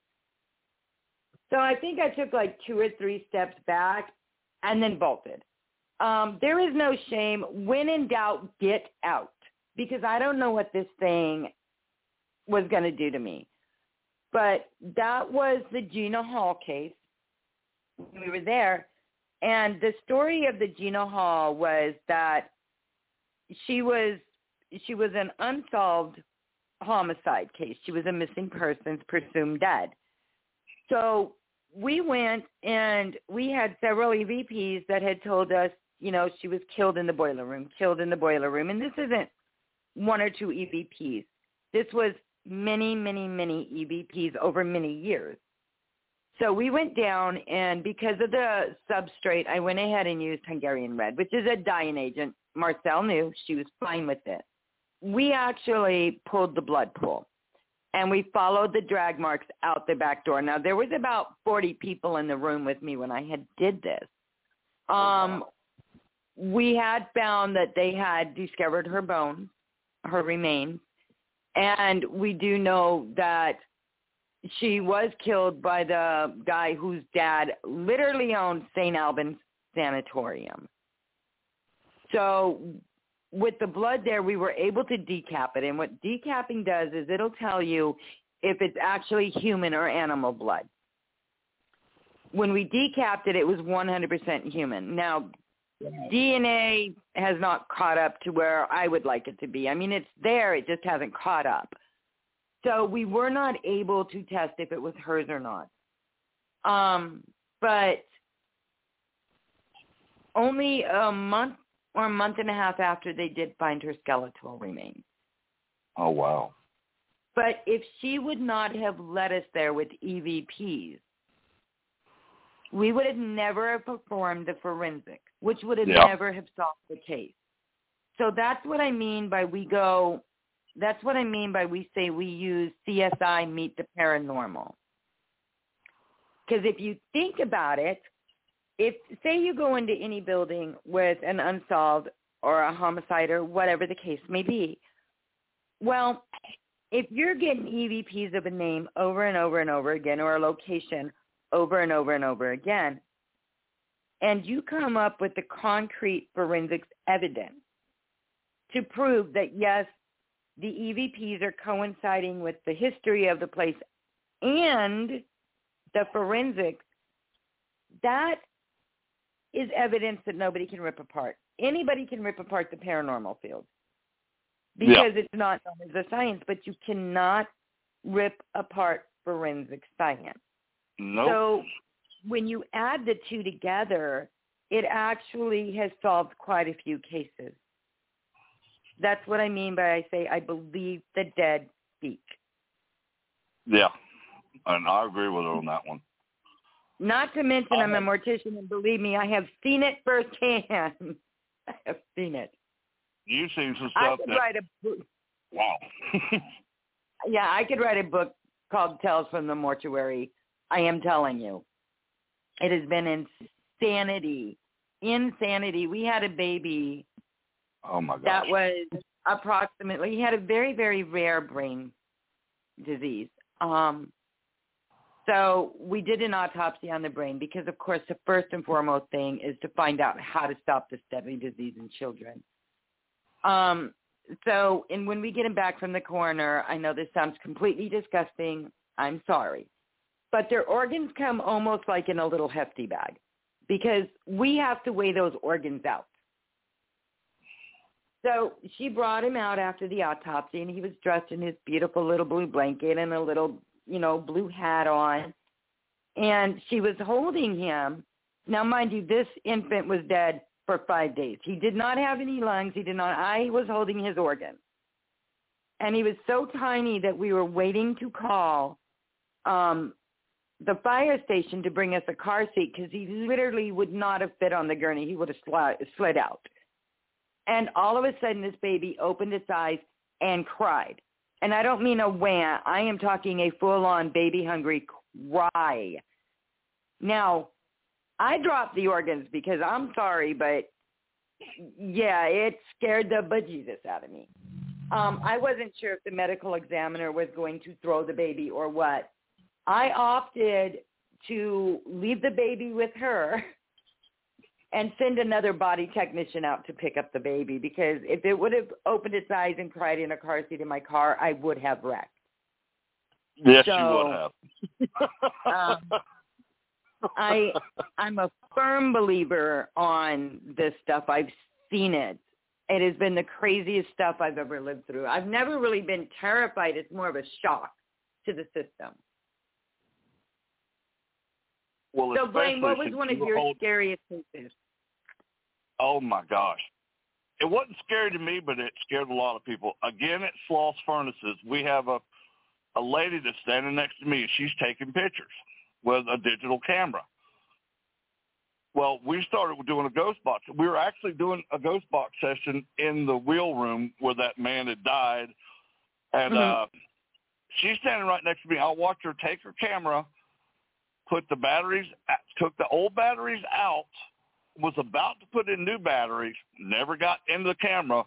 So I think I took like two or three steps back and then bolted. Um, there is no shame. When in doubt, get out because I don't know what this thing was going to do to me. But that was the Gina Hall case we were there, and the story of the Gina Hall was that she was she was an unsolved homicide case. She was a missing persons presumed dead. So we went and we had several EVPs that had told us, you know, she was killed in the boiler room, killed in the boiler room. And this isn't one or two EVPs. This was many, many, many EVPs over many years. So we went down, and because of the substrate, I went ahead and used Hungarian red, which is a dyeing agent. Marcel knew she was fine with it. We actually pulled the blood pool, and we followed the drag marks out the back door. Now there was about 40 people in the room with me when I had did this. Um, we had found that they had discovered her bones, her remains, and we do know that she was killed by the guy whose dad literally owned St. Albans Sanatorium. So with the blood there, we were able to decap it. And what decapping does is it'll tell you if it's actually human or animal blood. When we decapped it, it was 100% human. Now, DNA has not caught up to where I would like it to be. I mean, it's there. It just hasn't caught up. So we were not able to test if it was hers or not. Um, but only a month or a month and a half after they did find her skeletal remains. Oh wow. But if she would not have led us there with EVPs, we would have never have performed the forensic, which would have Yeah. never have solved the case. So that's what I mean by we go that's what I mean by we say we use CSI meet the paranormal. Because if you think about it, if say you go into any building with an unsolved or a homicide or whatever the case may be, well, if you're getting EVPs of a name over and over and over again or a location over and over and over again, and you come up with the concrete forensics evidence to prove that yes, the EVPs are coinciding with the history of the place and the forensics, that is evidence that nobody can rip apart. Anybody can rip apart the paranormal field because it's not known as a science, but you cannot rip apart forensic science. Nope. So when you add the two together, it actually has solved quite a few cases. That's what I mean by I say I believe the dead speak. Yeah, and I agree with her on that one. Not to mention, I'm a um, mortician, and believe me, I have seen it firsthand. [LAUGHS] I have seen it. You've seen some stuff. I could that write a book. wow. [LAUGHS] [LAUGHS] Yeah, I could write a book called "Tales from the Mortuary." I am telling you, it has been insanity, insanity. We had a baby oh my gosh. that was approximately. He had a very, very rare brain disease. Um, so we did an autopsy on the brain because, of course, the first and foremost thing is to find out how to stop this deadly disease in children. Um, so, and when we get him back from the coroner, I know this sounds completely disgusting. I'm sorry. But their organs come almost like in a little hefty bag because we have to weigh those organs out. So she brought him out after the autopsy and he was dressed in his beautiful little blue blanket and a little, you know, blue hat on. And she was holding him. Now, mind you, this infant was dead for five days. He did not have any lungs. He did not. I was holding his organs. And he was so tiny that we were waiting to call um, the fire station to bring us a car seat because he literally would not have fit on the gurney. He would have slid, slid out. And all of a sudden, this baby opened its eyes and cried. And I don't mean a wah. I am talking a full-on baby-hungry cry. Now, I dropped the organs because I'm sorry, but yeah, it scared the bejesus out of me. Um, I wasn't sure if the medical examiner was going to throw the baby or what. I opted to leave the baby with her and send another body technician out to pick up the baby because if it would have opened its eyes and cried in a car seat in my car, I would have wrecked. yes, so- you would have. [LAUGHS] Um, I I'm a firm believer on this stuff. I've seen it. It has been the craziest stuff I've ever lived through. I've never really been terrified. It's more of a shock to the system. well, So, Blaine, what was one of your hold- scariest cases? Oh my gosh. It wasn't scary to me, but it scared a lot of people. Again, at Sloss Furnaces, we have a a lady that's standing next to me, and she's taking pictures with a digital camera. Well, we started doing a ghost box. We were actually doing a ghost box session in the wheel room where that man had died, and Mhm. uh, she's standing right next to me. I watched her take her camera, put the batteries, took the old batteries out, was about to put in new batteries, never got into the camera.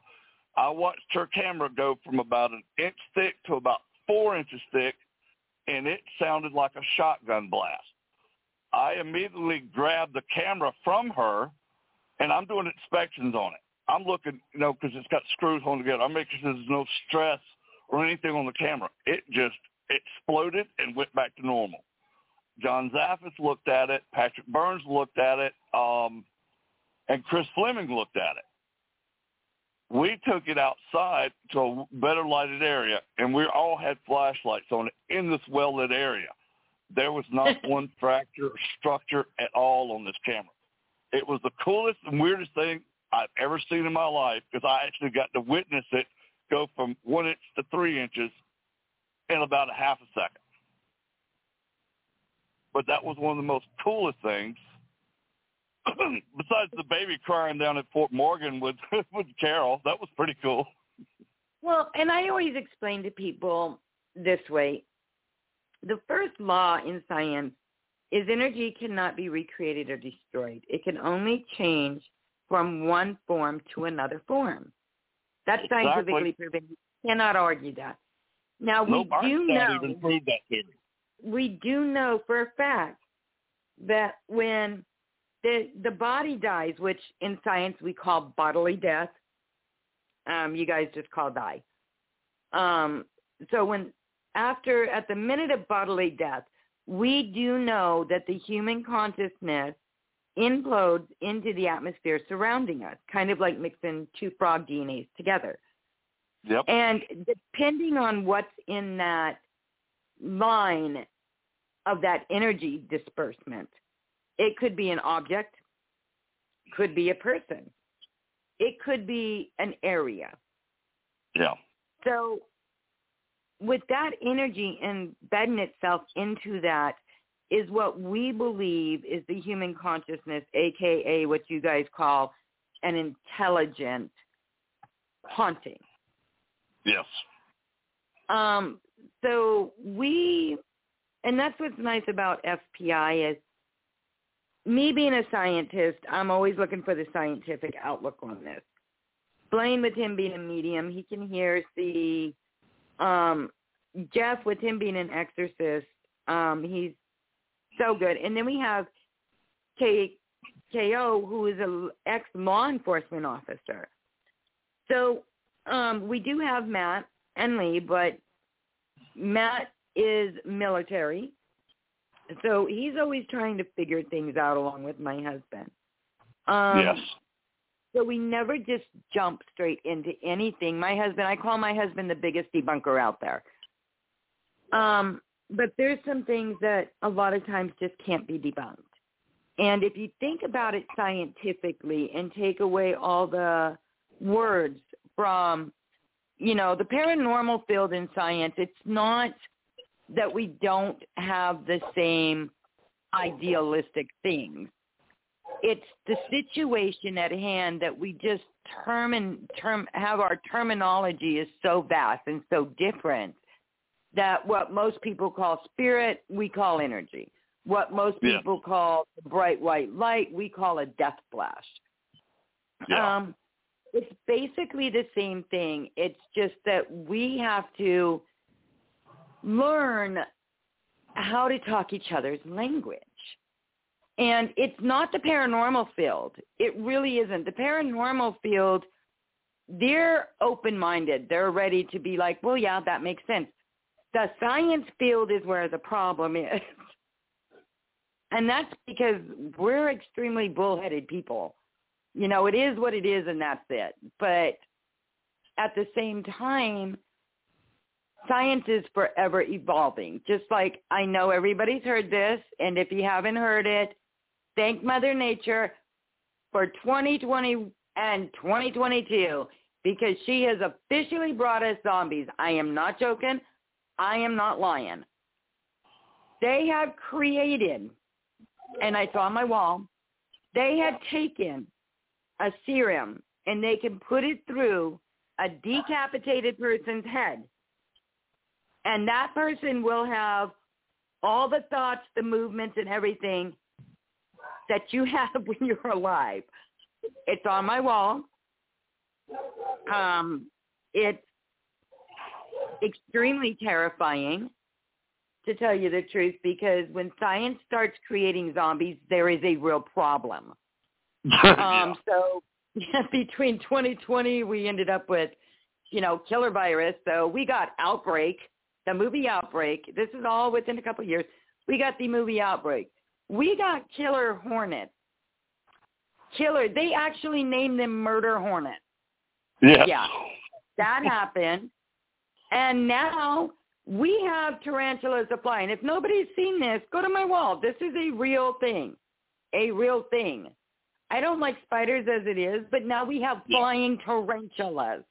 I watched her camera go from about an inch thick to about four inches thick, and it sounded like a shotgun blast. I immediately grabbed the camera from her, and I'm doing inspections on it. I'm looking, you know, because it's got screws holding together. I'm making sure there's no stress or anything on the camera. It just exploded and went back to normal. John Zaffis looked at it. Patrick Burns looked at it. Um, and Chris Fleming looked at it. We took it outside to a better lighted area, and we all had flashlights on it in this well lit area. There was not [LAUGHS] one fracture or structure at all on this camera. It was the coolest and weirdest thing I've ever seen in my life because I actually got to witness it go from one inch to three inches in about a half a second. But that was one of the most coolest things [CLEARS THROAT] besides the baby crying down at Fort Morgan with [LAUGHS] with Carol, that was pretty cool. Well, and I always explain to people this way. The first law in science is energy cannot be recreated or destroyed. It can only change from one form to another form. That's Exactly. scientifically proven. You cannot argue that. Now we no, do know even proved that to we do know for a fact that when the the body dies, which in science we call bodily death, um, you guys just call die. Um, so when after at the minute of bodily death, we do know that the human consciousness implodes into the atmosphere surrounding us, kind of like mixing two frog DNAs together. Yep. And depending on what's in that line of that energy disbursement, it could be an object, could be a person, it could be an area. Yeah. So with that energy embedding itself into that is what we believe is the human consciousness, aka what you guys call an intelligent haunting. Yes. Um, so we, and that's what's nice about FPI is me being a scientist, I'm always looking for the scientific outlook on this. Blaine with him being a medium, he can hear, see. Um, Jeff with him being an exorcist, um, he's so good. And then we have K KO, who is an ex law enforcement officer. So um, we do have Matt and Lee, but Matt is military, so he's always trying to figure things out along with my husband. Um, yes. So we never just jump straight into anything. My husband, I call my husband the biggest debunker out there. Um, but there's some things that a lot of times just can't be debunked. And if you think about it scientifically and take away all the words from, you know, the paranormal field in science, it's not that we don't have the same idealistic things. It's the situation at hand that we just term and term have our terminology is so vast and so different that what most people call spirit, we call energy. What most Yeah. people call bright white light, we call a death flash. Yeah. Um, it's basically the same thing. It's just that we have to learn how to talk each other's language. And it's not the paranormal field. It really isn't. The paranormal field, they're open-minded. They're ready to be like, well, yeah, that makes sense. The science field is where the problem is. [LAUGHS] And that's because we're extremely bullheaded people. You know, it is what it is and that's it. But at the same time, science is forever evolving. Just like I know everybody's heard this, and if you haven't heard it, thank Mother Nature for 2020 and 2022 because she has officially brought us zombies. I am not joking. I am not lying. They have created, and I saw on my wall, they had taken a serum and they can put it through a decapitated person's head. And that person will have all the thoughts, the movements, and everything that you [LAUGHS] have when you're alive. It's on my wall. Um, it's extremely terrifying, to tell you the truth, because when science starts creating zombies, there is a real problem. [LAUGHS] Um, so [LAUGHS] between 2020, we ended up with, you know, killer virus. So we got Outbreak, the movie Outbreak. This is all within a couple of years. We got the movie Outbreak. We got Killer Hornet. Killer. They actually named them Murder Hornet. yes. Yeah. That happened. And now we have tarantulas flying. If nobody's seen this, go to my wall. This is a real thing. A real thing. I don't like spiders as it is, but now we have flying tarantulas.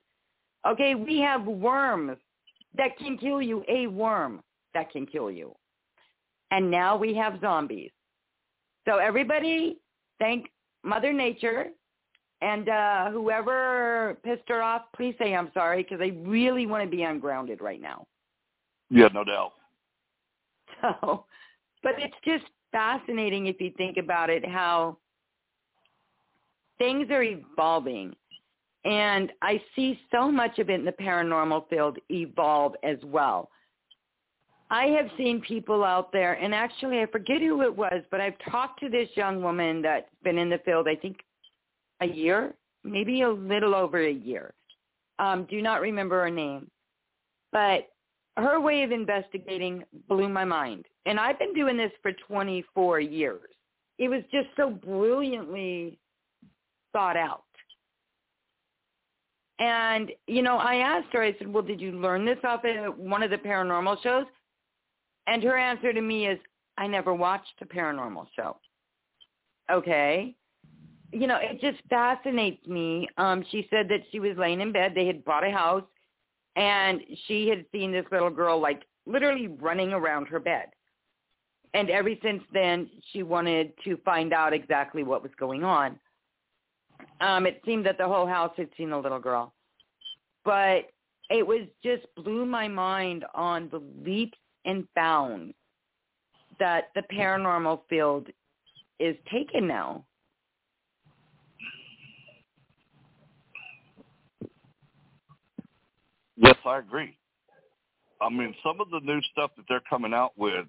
Okay, we have worms that can kill you, a worm that can kill you. And now we have zombies. So everybody thank Mother Nature and uh, whoever pissed her off, please say I'm sorry because I really want to be ungrounded right now. Yeah, no doubt. [LAUGHS] So, but it's just fascinating if you think about it, how things are evolving. And I see so much of it in the paranormal field evolve as well. I have seen people out there, and actually I forget who it was, but I've talked to this young woman that's been in the field, I think a year, maybe a little over a year. Um, do not remember her name. But her way of investigating blew my mind. And I've been doing this for 24 years. It was just so brilliantly thought out. And, you know, I asked her, I said, well, did you learn this off of one of the paranormal shows? And her answer to me is, I never watched a paranormal show. Okay. You know, it just fascinates me. Um, she said that she was laying in bed. They had bought a house and she had seen this little girl like literally running around her bed. And ever since then, she wanted to find out exactly what was going on. Um, it seemed that the whole house had seen the little girl, but it was just blew my mind on the leaps and bounds that the paranormal field is taken now. Yes, I agree. I mean, some of the new stuff that they're coming out with,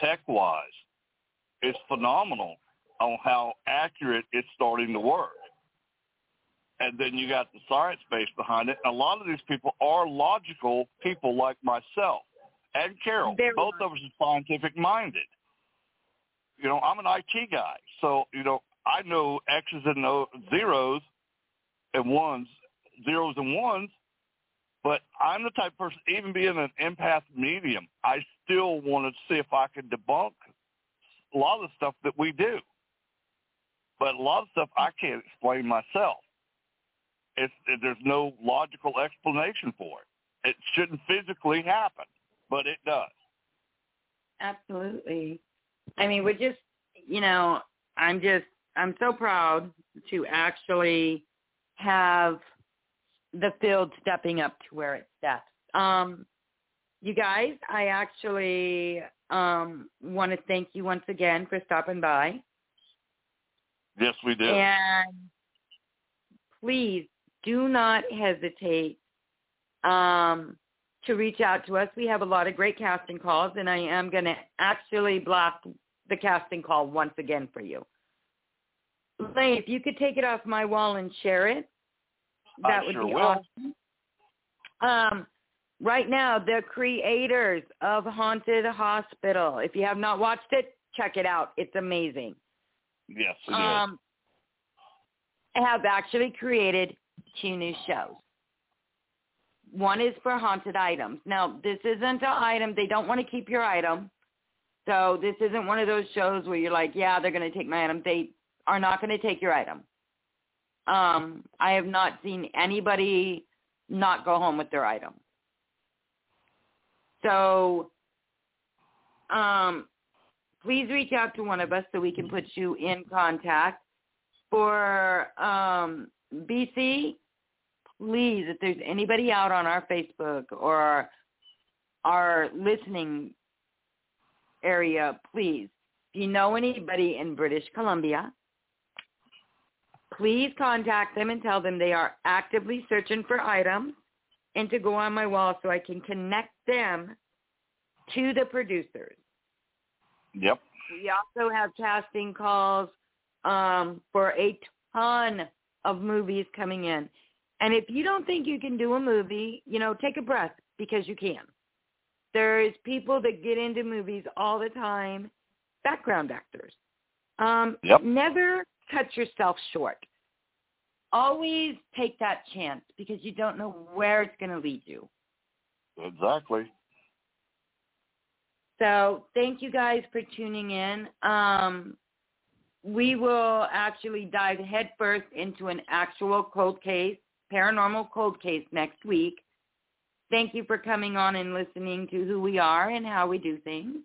tech-wise, is phenomenal on how accurate it's starting to work. And then you got the science base behind it. And a lot of these people are logical people like myself and Carol. Very Both of us are scientific minded. You know, I'm an IT guy, so you know I know X's and o- zeros and ones, zeros and ones. But I'm the type of person, even being an empath medium, I still want to see if I can debunk a lot of the stuff that we do. But a lot of stuff I can't explain myself. It's, it, there's no logical explanation for it. It shouldn't physically happen, but it does. Absolutely. I mean, we're just, you know, I'm just, I'm so proud to actually have the field stepping up to where it steps. Um, you guys, I actually um, want to thank you once again for stopping by. Yes, we do. And please do not hesitate um, to reach out to us. We have a lot of great casting calls, and I am going to actually block the casting call once again for you. Lane, if you could take it off my wall and share it, that I would sure be will. awesome. Um, right now, the creators of Haunted Hospital. If you have not watched it, check it out. It's amazing. Yes, it is. um, have actually created two new shows. One is for haunted items. Now, this isn't an item. They don't want to keep your item. So this isn't one of those shows where you're like, yeah, they're going to take my item. They are not going to take your item. Um, I have not seen anybody not go home with their item. So um, please reach out to one of us so we can put you in contact. For um, BC, please, if there's anybody out on our Facebook or our, our listening area, please, if you know anybody in British Columbia, please contact them and tell them they are actively searching for items and to go on my wall so I can connect them to the producers. Yep. We also have casting calls um, for a ton of movies coming in. And if you don't think you can do a movie, you know, take a breath because you can. There's people that get into movies all the time, background actors. Um, Yep. Never cut yourself short. Always take that chance because you don't know where it's going to lead you. Exactly. So thank you guys for tuning in. Um, we will actually dive headfirst into an actual cold case, paranormal cold case next week. Thank you for coming on and listening to who we are and how we do things.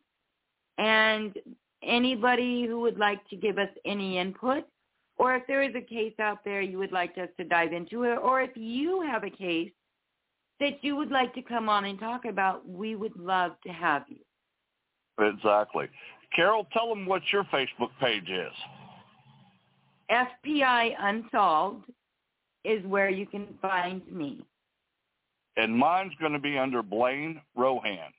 And anybody who would like to give us any input, or if there is a case out there you would like us to dive into it, or if you have a case that you would like to come on and talk about, we would love to have you. Exactly. Carol, tell them what your Facebook page is. FPI Unsolved is where you can find me. And mine's going to be under Blaine Rohan.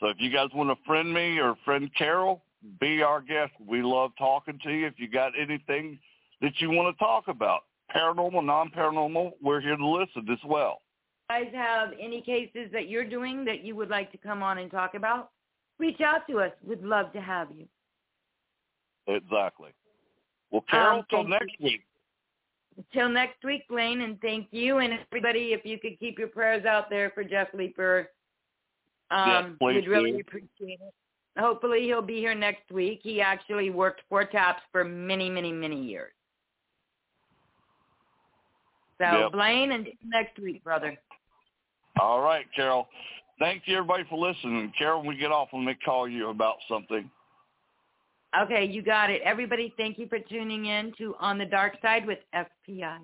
So if you guys want to friend me or friend Carol, be our guest. We love talking to you. If you got anything that you want to talk about, paranormal, non-paranormal, we're here to listen as well. You guys have any cases that you're doing that you would like to come on and talk about, reach out to us. We'd love to have you. Exactly. Well, Carol, Um, till next week. Until next week, Blaine, and thank you. And everybody, if you could keep your prayers out there for Jeff Leeper, um, Yes, we'd really do. appreciate it. Hopefully he'll be here next week. He actually worked for TAPS for many, many, many years. So Yep. Blaine, and next week, brother. All right, Carol. Thank you, everybody, for listening. Carol, when we get off, let me call you about something. Okay, you got it. Everybody, thank you for tuning in to On the Dark Side with FPI.